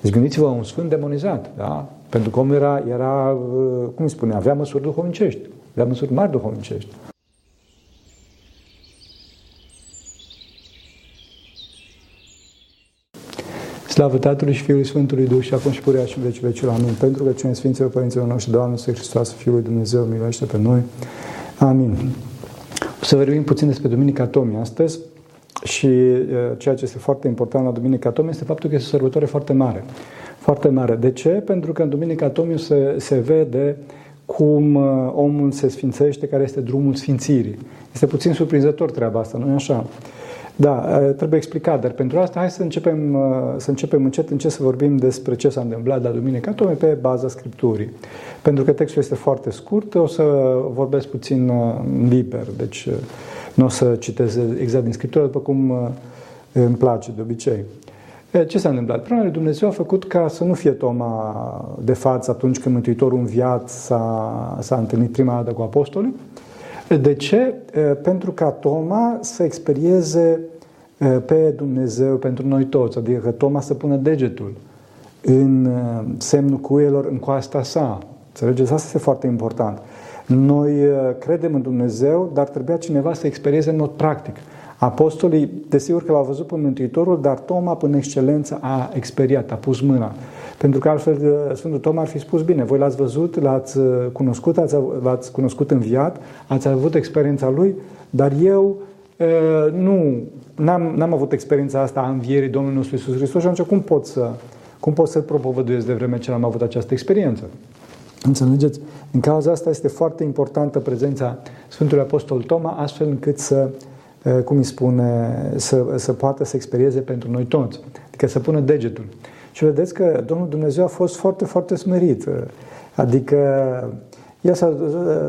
Deci gândiți-vă, un sfânt demonizat, da? Pentru că omul era, era, cum îi spune, avea măsuri duhovnicești, avea măsuri mari duhovnicești. Slavă Tatălui și Fiului Sfântului Duh și acum și purea și în vecii vecii. Amin. Pentru că cine Sfinților Părinților noștri, Doamne, Să Hristos, Fiul Dumnezeu, miluiește pe noi. Amin. O să vorbim puțin despre Duminica Tomii astăzi și uh, ceea ce este foarte important la Duminica Tomii este faptul că este o sărbătoare foarte mare. Foarte mare. De ce? Pentru că în Duminica Tomii se, se vede cum uh, omul se sfințește, care este drumul sfințirii. Este puțin surprinzător treaba asta, nu e așa? Da, trebuie explicat, dar pentru asta hai să începem, să începem încet încet să vorbim despre ce s-a întâmplat la Duminica tocmai pe baza Scripturii. Pentru că textul este foarte scurt, o să vorbesc puțin liber, deci nu o să citez exact din Scriptură, după cum îmi place de obicei. Ce s-a întâmplat? Prima Dumnezeu a făcut ca să nu fie Toma de față atunci când Mântuitorul înviat s-a, s-a întâlnit prima dată cu apostolii, de ce? Pentru ca Toma să experieze pe Dumnezeu pentru noi toți, adică că Toma să pună degetul în semnul cuielor în coasta sa. Înțelegeți? Asta este foarte important. Noi credem în Dumnezeu, dar trebuia cineva să experieze în mod practic. Apostolii, desigur că l-au văzut pe Mântuitorul, dar Toma, până excelență, a experiat, a pus mâna. Pentru că altfel uh, Sfântul Toma ar fi spus, bine, voi l-ați văzut, l-ați uh, cunoscut, ați, l-ați cunoscut în viat, ați avut experiența lui, dar eu uh, nu, n-am, n-am avut experiența asta a învierii Domnului nostru Iisus Hristos și atunci cum pot să, cum pot să propovăduiesc de vreme ce n-am avut această experiență? Înțelegeți? În cauza asta este foarte importantă prezența Sfântului Apostol Toma, astfel încât să, cum îi spune, să, să poată să experieze pentru noi toți. Adică să pună degetul. Și vedeți că Domnul Dumnezeu a fost foarte, foarte smerit. Adică el s-a,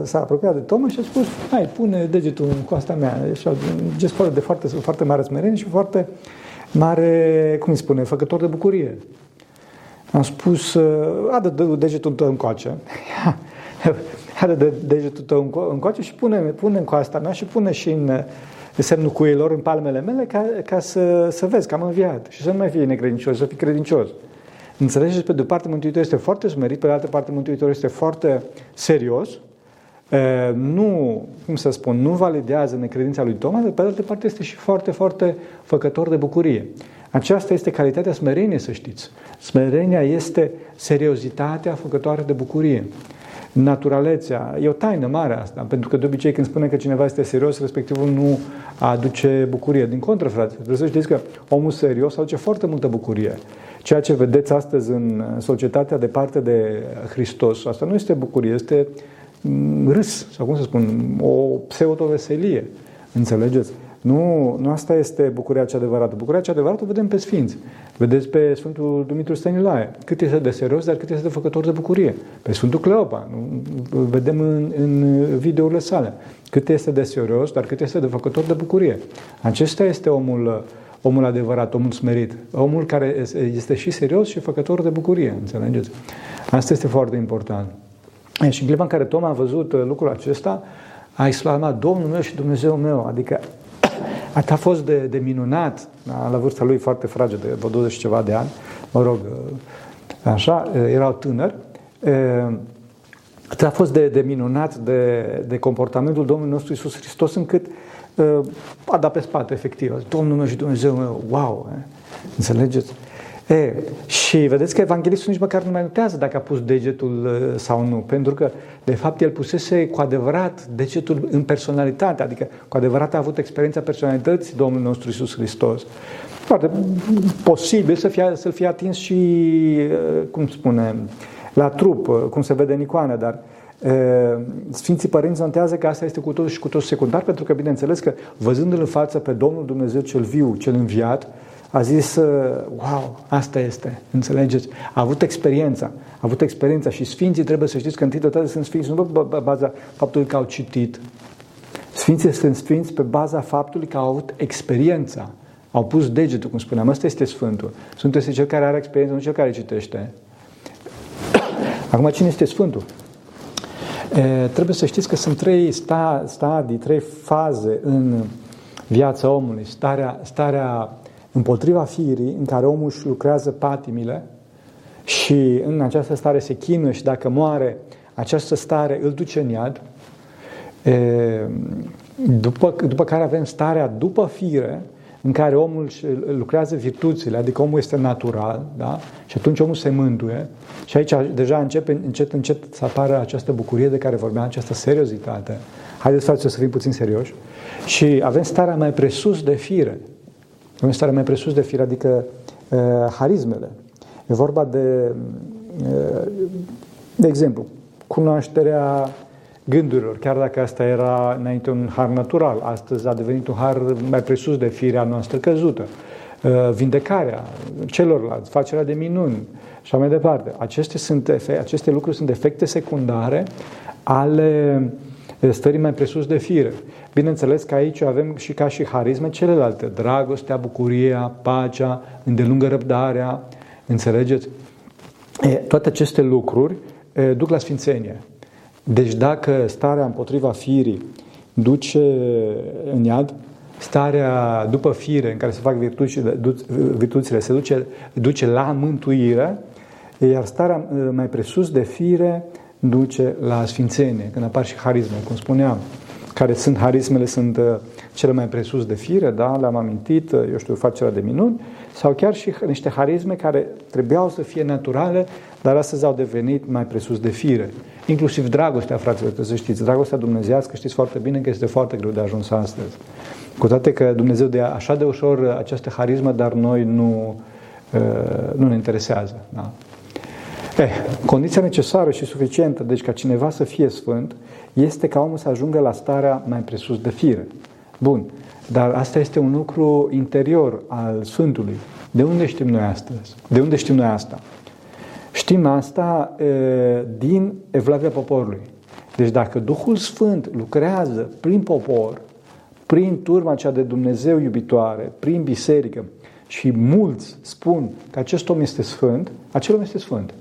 s-a apropiat de Toma și a spus, hai, pune degetul în coasta mea. Și a gest de foarte, foarte mare smerenie și foarte mare, cum îi spune, făcător de bucurie. Am spus, adă degetul tău încoace. adă degetul tău încoace și pune, pune în coasta mea și pune și în semnul cuielor în palmele mele ca, ca să, să vezi că am înviat și să nu mai fie necredincios, să fii credincios. Înțelegeți? Pe de o parte Mântuitorul este foarte smerit, pe de altă parte Mântuitorul este foarte serios, nu, cum să spun, nu validează necredința lui Toma, dar pe de altă parte este și foarte, foarte făcător de bucurie. Aceasta este calitatea smereniei, să știți. Smerenia este seriozitatea făcătoare de bucurie naturalețea. E o taină mare asta, pentru că de obicei când spune că cineva este serios, respectivul nu aduce bucurie. Din contră, frate, trebuie să știți că omul serios aduce foarte multă bucurie. Ceea ce vedeți astăzi în societatea departe de Hristos, asta nu este bucurie, este mm, râs, sau cum să spun, o pseudo-veselie. Înțelegeți? Nu, nu asta este bucuria cea adevărată. Bucuria cea adevărată o vedem pe Sfinți. Vedeți pe Sfântul Dumitru Stănilae. Cât este de serios, dar cât este de făcător de bucurie. Pe Sfântul Cleopa. Nu, vedem în, în videourile sale. Cât este de serios, dar cât este de făcător de bucurie. Acesta este omul, omul adevărat, omul smerit. Omul care este și serios și făcător de bucurie. Înțelegeți? Asta este foarte important. E, și în clipa în care Toma a văzut lucrul acesta, a exclamat, Domnul meu și Dumnezeu meu, adică a fost de, de minunat, la vârsta lui foarte fragedă, de 20 și ceva de ani, mă rog, așa, erau tânări, a fost de, de minunat de, de comportamentul Domnului nostru Isus Hristos, încât a dat pe spate, efectiv. Domnul meu și Dumnezeu meu, wow! Înțelegeți? E, și vedeți că evanghelistul nici măcar nu mai notează dacă a pus degetul uh, sau nu, pentru că, de fapt, el pusese cu adevărat degetul în personalitate, adică cu adevărat a avut experiența personalității Domnului nostru Isus Hristos. Foarte posibil să fie, să fie atins și, uh, cum spune, la trup, uh, cum se vede în icoană, dar Sfinții Părinți notează că asta este cu totul și cu totul secundar, pentru că, bineînțeles, că văzându-L în față pe Domnul Dumnezeu cel viu, cel înviat, a zis, wow, asta este, înțelegeți? A avut experiența, a avut experiența și sfinții trebuie să știți că întâi de toate sunt sfinți, nu pe baza faptului că au citit. Sfinții sunt sfinți pe baza faptului că au avut experiența, au pus degetul, cum spuneam, ăsta este Sfântul. Sfântul este cel care are experiență, nu cel care citește. Acum, cine este Sfântul? E, trebuie să știți că sunt trei sta, stadii, trei faze în viața omului. Starea, starea împotriva firii, în care omul își lucrează patimile, și în această stare se chinuie și dacă moare, această stare îl duce în iad, după, după care avem starea după fire, în care omul lucrează virtuțile, adică omul este natural, da? și atunci omul se mântuie și aici deja începe încet, încet să apară această bucurie de care vorbeam, această seriozitate. Haideți, frate, să fim puțin serioși. Și avem starea mai presus de fire. Avem starea mai presus de fire, adică uh, harismele. E vorba de, uh, de exemplu, cunoașterea gândurilor, chiar dacă asta era înainte un har natural, astăzi a devenit un har mai presus de firea noastră căzută. Uh, vindecarea celorlalți, facerea de minuni și mai departe. Aceste, sunt, aceste lucruri sunt efecte secundare ale stării mai presus de fire. Bineînțeles că aici avem și ca și harisme celelalte, dragostea, bucuria, pacea, îndelungă răbdarea, înțelegeți? E, toate aceste lucruri e, duc la sfințenie. Deci dacă starea împotriva firii duce în iad, starea după fire în care se fac virtuțile, virtuțile se duce, duce la mântuire, iar starea mai presus de fire duce la sfințenie, când apar și harisme, cum spuneam, care sunt harismele, sunt uh, cele mai presus de fire, da? le-am amintit, uh, eu știu, facerea de minuni, sau chiar și niște harisme care trebuiau să fie naturale, dar astăzi au devenit mai presus de fire. Inclusiv dragostea, fraților, trebuie să știți, dragostea dumnezească, știți foarte bine că este foarte greu de ajuns astăzi. Cu toate că Dumnezeu dea așa de ușor această harismă, dar noi nu, uh, nu ne interesează. Da? Eh, condiția necesară și suficientă, deci ca cineva să fie sfânt, este ca omul să ajungă la starea mai presus de fire. Bun, dar asta este un lucru interior al Sfântului. De unde știm noi astăzi? De unde știm noi asta? Știm asta e, din evlavia poporului. Deci dacă Duhul Sfânt lucrează prin popor, prin turma cea de Dumnezeu iubitoare, prin biserică, și mulți spun că acest om este sfânt, acel om este sfânt.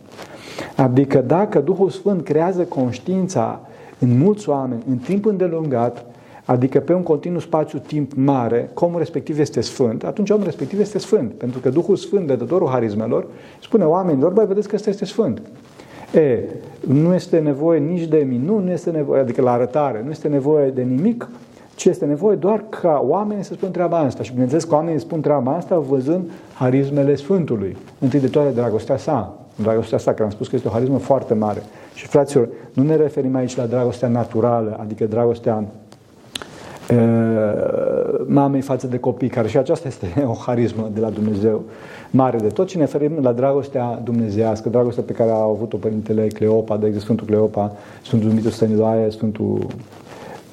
Adică dacă Duhul Sfânt creează conștiința în mulți oameni, în timp îndelungat, adică pe un continuu spațiu-timp mare, omul respectiv este sfânt, atunci omul respectiv este sfânt. Pentru că Duhul Sfânt, de dătorul harismelor, spune oamenilor, băi, vedeți că ăsta este sfânt. E, nu este nevoie nici de minuni, nu este nevoie, adică la arătare, nu este nevoie de nimic, ci este nevoie doar ca oamenii să spun treaba asta. Și bineînțeles că oamenii spun treaba asta văzând harismele Sfântului. Întâi de toate dragostea sa. Dragostea sa, că am spus că este o harismă foarte mare. Și fraților, nu ne referim aici la dragostea naturală, adică dragostea e, mamei față de copii, care și aceasta este o harismă de la Dumnezeu mare de tot, ci ne referim la dragostea dumnezească, dragostea pe care a avut-o Părintele Cleopa, de exemplu Sfântul Cleopa, Sfântul Dumitru Stăniloae, Sfântul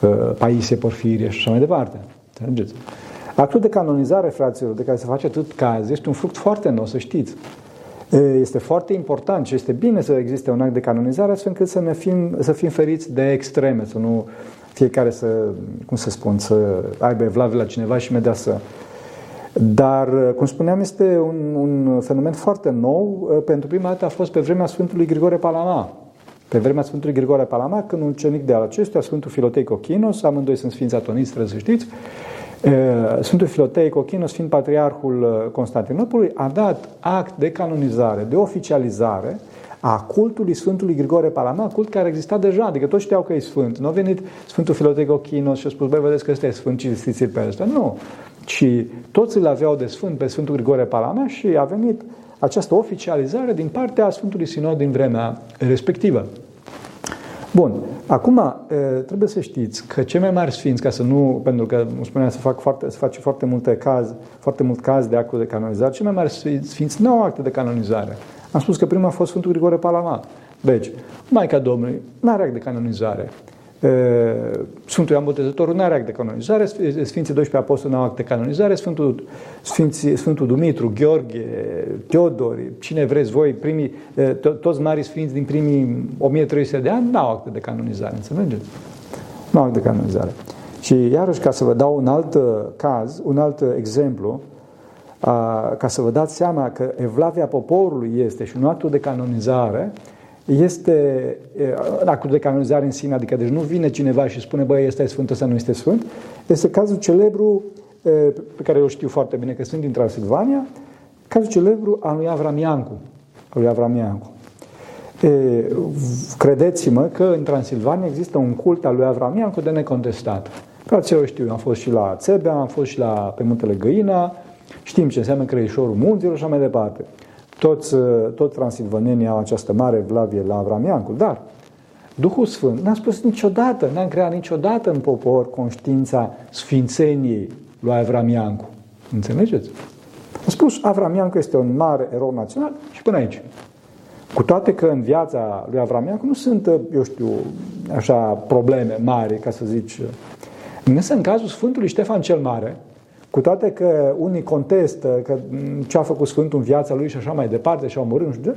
uh, Paisie Porfirie și așa mai departe. Înțelegeți? Actul de canonizare, fraților, de care se face atât caz, este un fruct foarte nou, să știți. Este foarte important și este bine să existe un act de canonizare astfel încât să, ne fim, să fim feriți de extreme, să nu fiecare să, cum să spun, să aibă evlavie la cineva și imediat să... Dar, cum spuneam, este un, un fenomen foarte nou. Pentru prima dată a fost pe vremea Sfântului Grigore Palama. Pe vremea Sfântului Grigore Palama, când un cenic de al acestuia, Sfântul Filotei Cochinos, amândoi sunt sfinți atoniți, trebuie să știți, Sfântul Filotei Cochinos, fiind patriarhul Constantinopolului, a dat act de canonizare, de oficializare a cultului Sfântului Grigore Palama, cult care exista deja, adică toți știau că e sfânt. Nu a venit Sfântul Filotei Cochinos și a spus, băi, vedeți că ăsta e sfânt, cinstiți pe ăsta. Nu. Ci toți îl aveau de sfânt pe Sfântul Grigore Palama și a venit această oficializare din partea Sfântului Sinod din vremea respectivă. Bun, acum trebuie să știți că cei mai mari sfinți, ca să nu, pentru că îmi spuneam să, fac foarte, să face foarte multe caz, foarte mult caz de actul de canonizare, cei mai mari sfinți nu au acte de canonizare. Am spus că prima a fost Sfântul Grigore Palama. Deci, Maica Domnului nu are act de canonizare. Sfântul Ioan Botezătorul nu are act de canonizare, Sfinții 12 Apostoli nu au act de canonizare, Sfântul, Sfinții, Sfântul Dumitru, Gheorghe, Teodor, cine vreți voi, primii, to, toți mari sfinți din primii 1300 de ani nu au act de canonizare, înțelegeți? Nu au act de canonizare. Și iarăși, ca să vă dau un alt caz, un alt exemplu, ca să vă dați seama că evlavia poporului este și un actul de canonizare, este actul de canonizare în sine, adică deci nu vine cineva și spune, băi, este sfânt, ăsta nu este sfânt, este cazul celebru, pe care eu știu foarte bine că sunt din Transilvania, cazul celebru al lui Avram Iancu. lui Avram Iancu. E, credeți-mă că în Transilvania există un cult al lui Avram Iancu de necontestat. Frații eu știu, am fost și la Țebea, am fost și la, pe muntele Găina, știm ce înseamnă Crăișorul Munților și așa mai departe. Toți, tot transilvanenii au această mare vlavie la Avram Iancu, dar Duhul Sfânt n-a spus niciodată, n-a creat niciodată în popor conștiința sfințeniei lui Avram Iancu. Înțelegeți? A spus, Avram Iancu este un mare erou național și până aici. Cu toate că în viața lui Avram Iancu nu sunt, eu știu, așa, probleme mari, ca să zici. Însă în cazul Sfântului Ștefan cel Mare, cu toate că unii contestă că ce a făcut Sfântul în viața lui și așa mai departe și au omorât, nu știu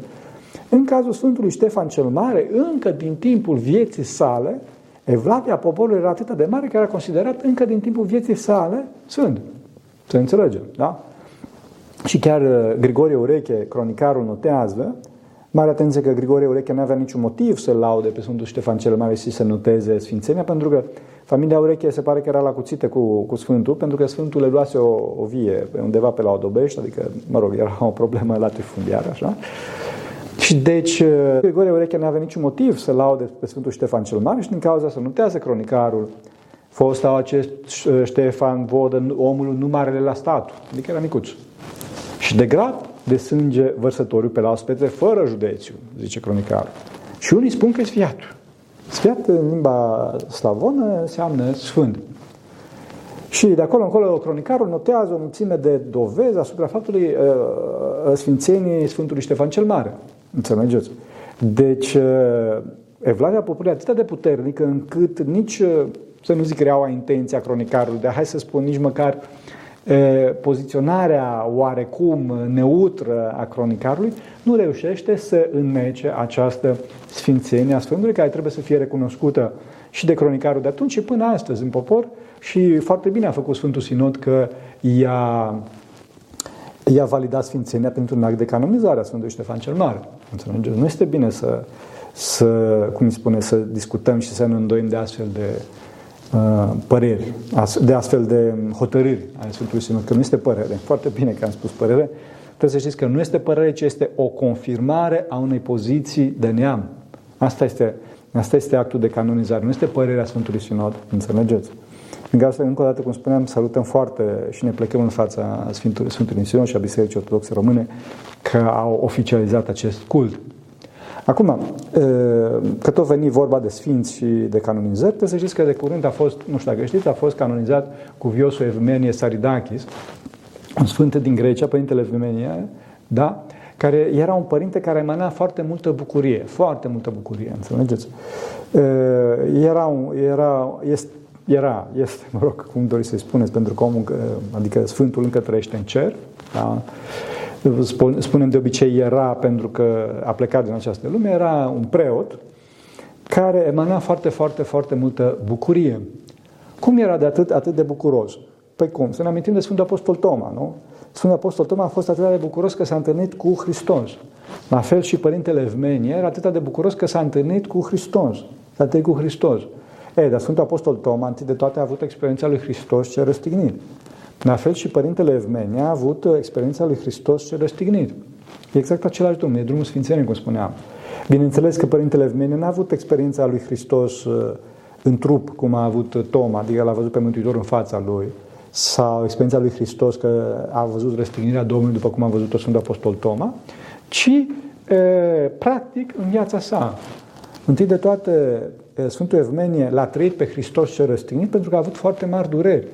în cazul Sfântului Ștefan cel Mare, încă din timpul vieții sale, evlavia poporului era atât de mare că era considerat încă din timpul vieții sale sfânt. Să înțelegem, da? Și chiar uh, Grigorie Ureche, cronicarul, notează, mare atenție că Grigorie Ureche nu avea niciun motiv să laude pe Sfântul Ștefan cel Mare și să noteze Sfințenia, pentru că familia Ureche se pare că era la cuțite cu, cu Sfântul, pentru că Sfântul le luase o, o vie undeva pe la Odobești, adică, mă rog, era o problemă latifundiară, așa. Și deci, uh, Grigorie Ureche nu avea niciun motiv să laude pe Sfântul Ștefan cel Mare și din cauza asta notează cronicarul fost acest uh, Ștefan Vodă, omul numarele la statul, adică era micuț. Și de grab de sânge vărsătoriu pe la ospete, fără județiu, zice cronicarul. Și unii spun că e sfiat. Sfiat în limba slavonă înseamnă sfânt. Și de acolo încolo cronicarul notează o mulțime de dovezi asupra faptului uh, uh sfințenii Sfântului Ștefan cel Mare. Înțelegeți? Deci, uh, evlavia poporului atât de puternică încât nici, uh, să nu zic reaua intenția cronicarului, dar hai să spun nici măcar poziționarea oarecum neutră a cronicarului nu reușește să înnece această sfințenie a Sfântului care trebuie să fie recunoscută și de cronicarul de atunci și până astăzi în popor și foarte bine a făcut Sfântul Sinod că i-a, i-a validat sfințenia pentru un act de canonizare a Sfântului Ștefan cel Mare. Înțelegeți? Nu este bine să, să, cum îi spune, să discutăm și să ne îndoim de astfel de uh, păreri, de astfel de hotărâri ale Sfântului Sinod, că nu este părere. Foarte bine că am spus părere. Trebuie să știți că nu este părere, ci este o confirmare a unei poziții de neam. Asta este, asta este actul de canonizare, nu este părerea Sfântului Sinod, înțelegeți? În astfel, încă o dată, cum spuneam, salutăm foarte și ne plecăm în fața Sfântului, Sfântului Sinod și a Bisericii Ortodoxe Române că au oficializat acest cult. Acum, că tot veni vorba de sfinți și de canonizări, trebuie să știți că de curând a fost, nu știu dacă știți, a fost canonizat cu Viosul Evmenie Saridakis, un sfânt din Grecia, Părintele Evmenie, da? care era un părinte care emana foarte multă bucurie, foarte multă bucurie, înțelegeți? Era, un, era, este, era, este, mă rog, cum doriți să-i spuneți, pentru că omul, adică Sfântul încă trăiește în cer, da? Spunem de obicei era pentru că a plecat din această lume, era un preot care emana foarte, foarte, foarte multă bucurie. Cum era de atât, atât de bucuros? Păi cum? Să ne amintim de Sfântul Apostol Toma, nu? Sfântul Apostol Toma a fost atât de bucuros că s-a întâlnit cu Hristos. La fel și Părintele Evmenie era atât de bucuros că s-a întâlnit cu Hristos. S-a întâlnit cu Hristos. Ei, dar Sfântul Apostol Toma, întâi de toate, a avut experiența lui Hristos ce răstignit. La fel și Părintele Evmenia a avut experiența lui Hristos ce răstignit. E exact același drum, e drumul Sfințeniei, cum spuneam. Bineînțeles că Părintele Evmenia n-a avut experiența lui Hristos uh, în trup, cum a avut Toma, adică l-a văzut pe Mântuitor în fața lui, sau experiența lui Hristos că a văzut răstignirea Domnului după cum a văzut-o Sfântul Apostol Toma, ci e, practic în viața sa. Întâi de toate, Sfântul Evmenie l-a trăit pe Hristos și răstignit pentru că a avut foarte mari dureri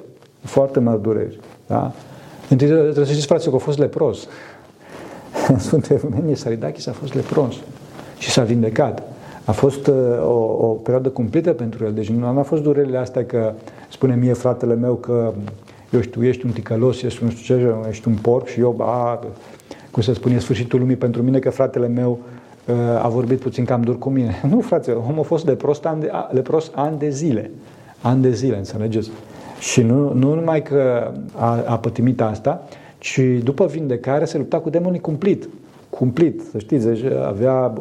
foarte mari dureri. Da? Întâi trebuie să știți, fraților, că a fost lepros. Sfântul Evmenie Saridachis a fost lepros și s-a vindecat. A fost uh, o, o perioadă cumplită pentru el. Deci nu a fost durerile astea că spune mie fratele meu că eu știu, ești un ticălos, ești un, știu ce, ești un porc și eu, a, cum să spune, sfârșitul lumii pentru mine că fratele meu uh, a vorbit puțin cam dur cu mine. Nu, frate, omul a fost lepros ani de, lepros ani de zile. Ani de zile, înțelegeți? Și nu, nu numai că a, a pătimit asta, ci după vindecare se lupta cu demonii cumplit. Cumplit, să știți, deci avea,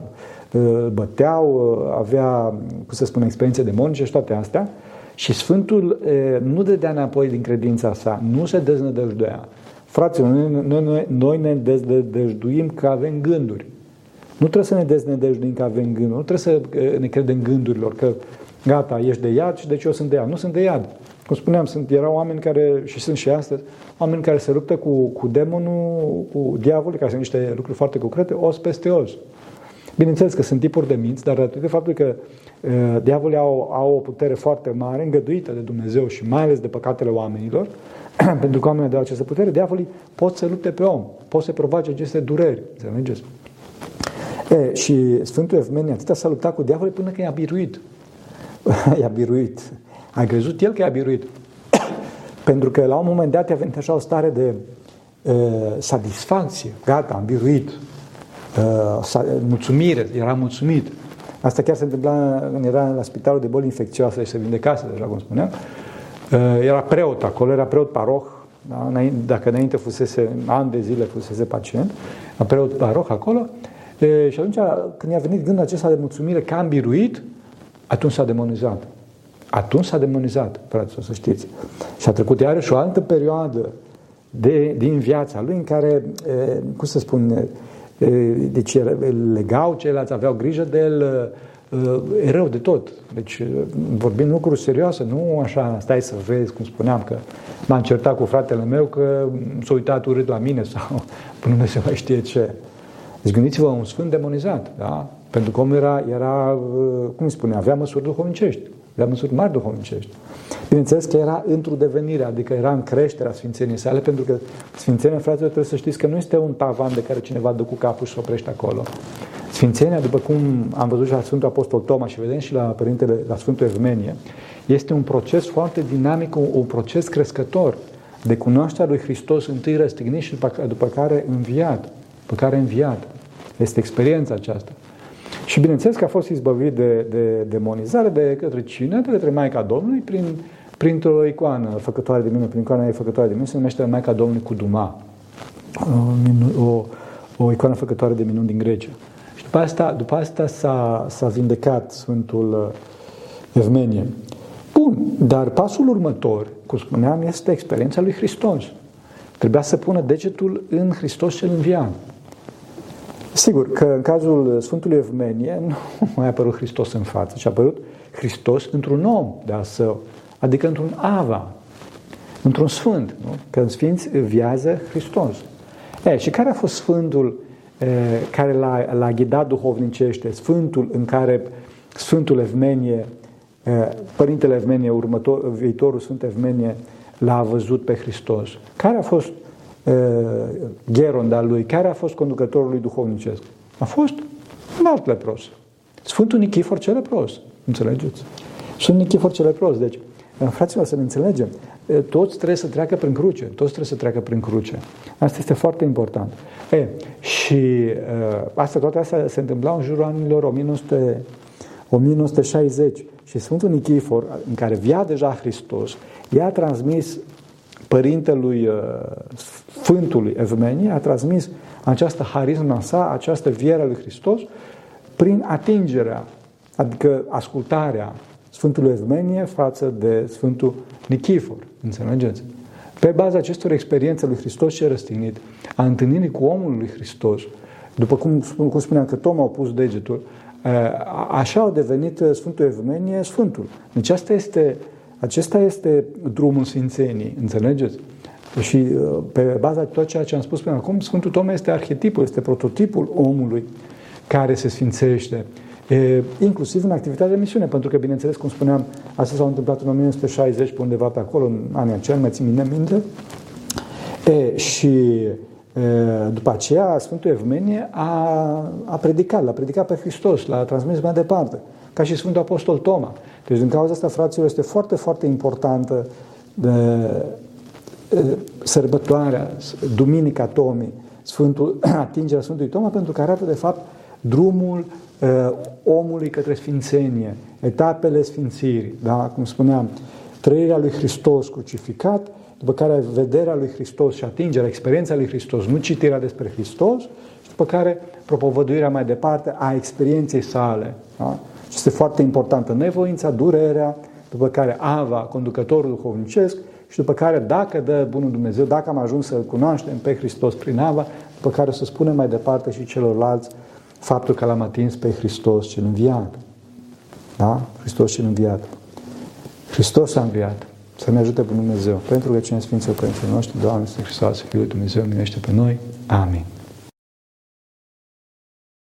ă, băteau, avea, cum să spun, experiențe demonice și toate astea. Și Sfântul nu dădea înapoi din credința sa, nu se deznădăjduia. Fraților, noi, noi, noi ne deznădăjduim că avem gânduri. Nu trebuie să ne deznădejduim că avem gânduri, nu trebuie să ne credem gândurilor, că gata, ești de iad și deci eu sunt de iad. Nu sunt de iad. Cum spuneam, sunt, erau oameni care, și sunt și astăzi, oameni care se luptă cu, cu demonul, cu diavolul, care sunt niște lucruri foarte concrete, os peste os. Bineînțeles că sunt tipuri de minți, dar de faptul că uh, diavolii au, au o putere foarte mare, îngăduită de Dumnezeu și mai ales de păcatele oamenilor, pentru că oamenii de această putere, diavolii pot să lupte pe om, pot să provoace aceste dureri. Înțelegeți? E, și Sfântul Evmenie atâta s-a luptat cu diavolul până că i-a biruit. i-a biruit. A crezut el că i-a biruit. Pentru că la un moment dat i-a venit așa o stare de uh, satisfacție. Gata, am biruit. Uh, mulțumire, era mulțumit. Asta chiar se întâmpla când era la spitalul de boli infecțioase și se vindecase, deja cum spuneam. Uh, era preot acolo, era preot paroh, da? dacă înainte fusese, ani de zile fusese pacient, era preot paroh acolo, e, și atunci când i-a venit gândul acesta de mulțumire că am biruit, atunci s-a demonizat. Atunci s-a demonizat, frate, să știți. Și a trecut iarăși o altă perioadă de, din viața lui în care, e, cum să spun, e, deci legau ceilalți, aveau grijă de el, e rău de tot. Deci vorbim lucruri serioase, nu așa, stai să vezi, cum spuneam, că m-am certat cu fratele meu că s-a uitat urât la mine sau până nu se mai știe ce. Deci gândiți-vă, un sfânt demonizat, da? Pentru că omul era, era cum spune, avea măsuri duhovnicești, avea măsuri mari duhovnicești. Bineînțeles că era într-o devenire, adică era în creșterea Sfințeniei sale, pentru că Sfințenia, fraților, trebuie să știți că nu este un tavan de care cineva dă cu capul și se oprește acolo. Sfințenia, după cum am văzut și la Sfântul Apostol Toma și vedem și la Părintele, la Sfântul Evmenie, este un proces foarte dinamic, un, un proces crescător de cunoașterea lui Hristos întâi răstignit și după, după care înviat, după care înviat. Este experiența aceasta. Și bineînțeles că a fost izbăvit de, de demonizare de către cine? De către Maica Domnului prin, printr-o icoană făcătoare de minuni, prin icoana ei făcătoare de minuni, se numește Maica Domnului cu Duma. O, o, o icoană făcătoare de minuni din Grecia. Și după asta, după asta s-a, s-a vindecat Sfântul uh, Evmenie. Bun, dar pasul următor, cum spuneam, este experiența lui Hristos. Trebuia să pună degetul în Hristos cel înviat. Sigur că în cazul Sfântului Evmenie nu mai a apărut Hristos în față, ci a apărut Hristos într-un om de a său, adică într-un ava, într-un sfânt, nu? că în sfinți viază Hristos. E, și care a fost sfântul e, care l-a, l-a ghidat duhovnicește, sfântul în care Sfântul Evmenie, e, Părintele Evmenie, următor, viitorul Sfânt Evmenie, l-a văzut pe Hristos? Care a fost Gheron al lui, care a fost conducătorul lui duhovnicesc? A fost un alt lepros. Sfântul Nichifor cel lepros. Înțelegeți? Sunt Nichifor cel lepros. Deci, fraților, să ne înțelegem. Toți trebuie să treacă prin cruce. Toți trebuie să treacă prin cruce. Asta este foarte important. E, și asta, toate astea se întâmplau în jurul anilor 1900, 1960. Și Sfântul Nichifor, în care via deja Hristos, i-a transmis părintelui uh, Sfântului Evmenie a transmis această harisma sa, această viere lui Hristos, prin atingerea, adică ascultarea Sfântului Evmenie față de Sfântul Nichifor. Înțelegeți? Pe baza acestor experiențe lui Hristos ce răstignit, a întâlnirii cu omul lui Hristos, după cum, cum spuneam că Toma a pus degetul, uh, așa a devenit Sfântul Evmenie Sfântul. Deci asta este acesta este drumul Sfințenii, înțelegeți? Și uh, pe baza tot ceea ce am spus până acum, Sfântul Toma este arhetipul, este prototipul omului care se sfințește, e, inclusiv în activitatea de misiune, pentru că, bineînțeles, cum spuneam, asta s-a întâmplat în 1960, pe undeva pe acolo, în anii aceia, mai țin mine minte, e, și e, după aceea Sfântul Evmenie a, a predicat, l-a predicat pe Hristos, l-a transmis mai departe, ca și Sfântul Apostol Toma. Deci din cauza asta, fraților, este foarte, foarte importantă de, sărbătoarea, Duminica Tomii, Sfântul, atingerea Sfântului Toma, pentru că arată, de fapt, drumul uh, omului către sfințenie, etapele sfințirii, da? cum spuneam, trăirea lui Hristos crucificat, după care vederea lui Hristos și atingerea, experiența lui Hristos, nu citirea despre Hristos, și după care propovăduirea mai departe a experienței sale. Da? Și este foarte importantă nevoința, durerea, după care Ava, conducătorul duhovnicesc, și după care, dacă dă Bunul Dumnezeu, dacă am ajuns să-L cunoaștem pe Hristos prin Ava, după care să spunem mai departe și celorlalți faptul că l-am atins pe Hristos cel înviat. Da? Hristos cel înviat. Hristos a înviat. Să ne ajute pe Dumnezeu. Pentru că cine Sfință Părinții noștri, Doamne, Sfântul Hristos, Fiul lui Dumnezeu, minește pe noi. Amin.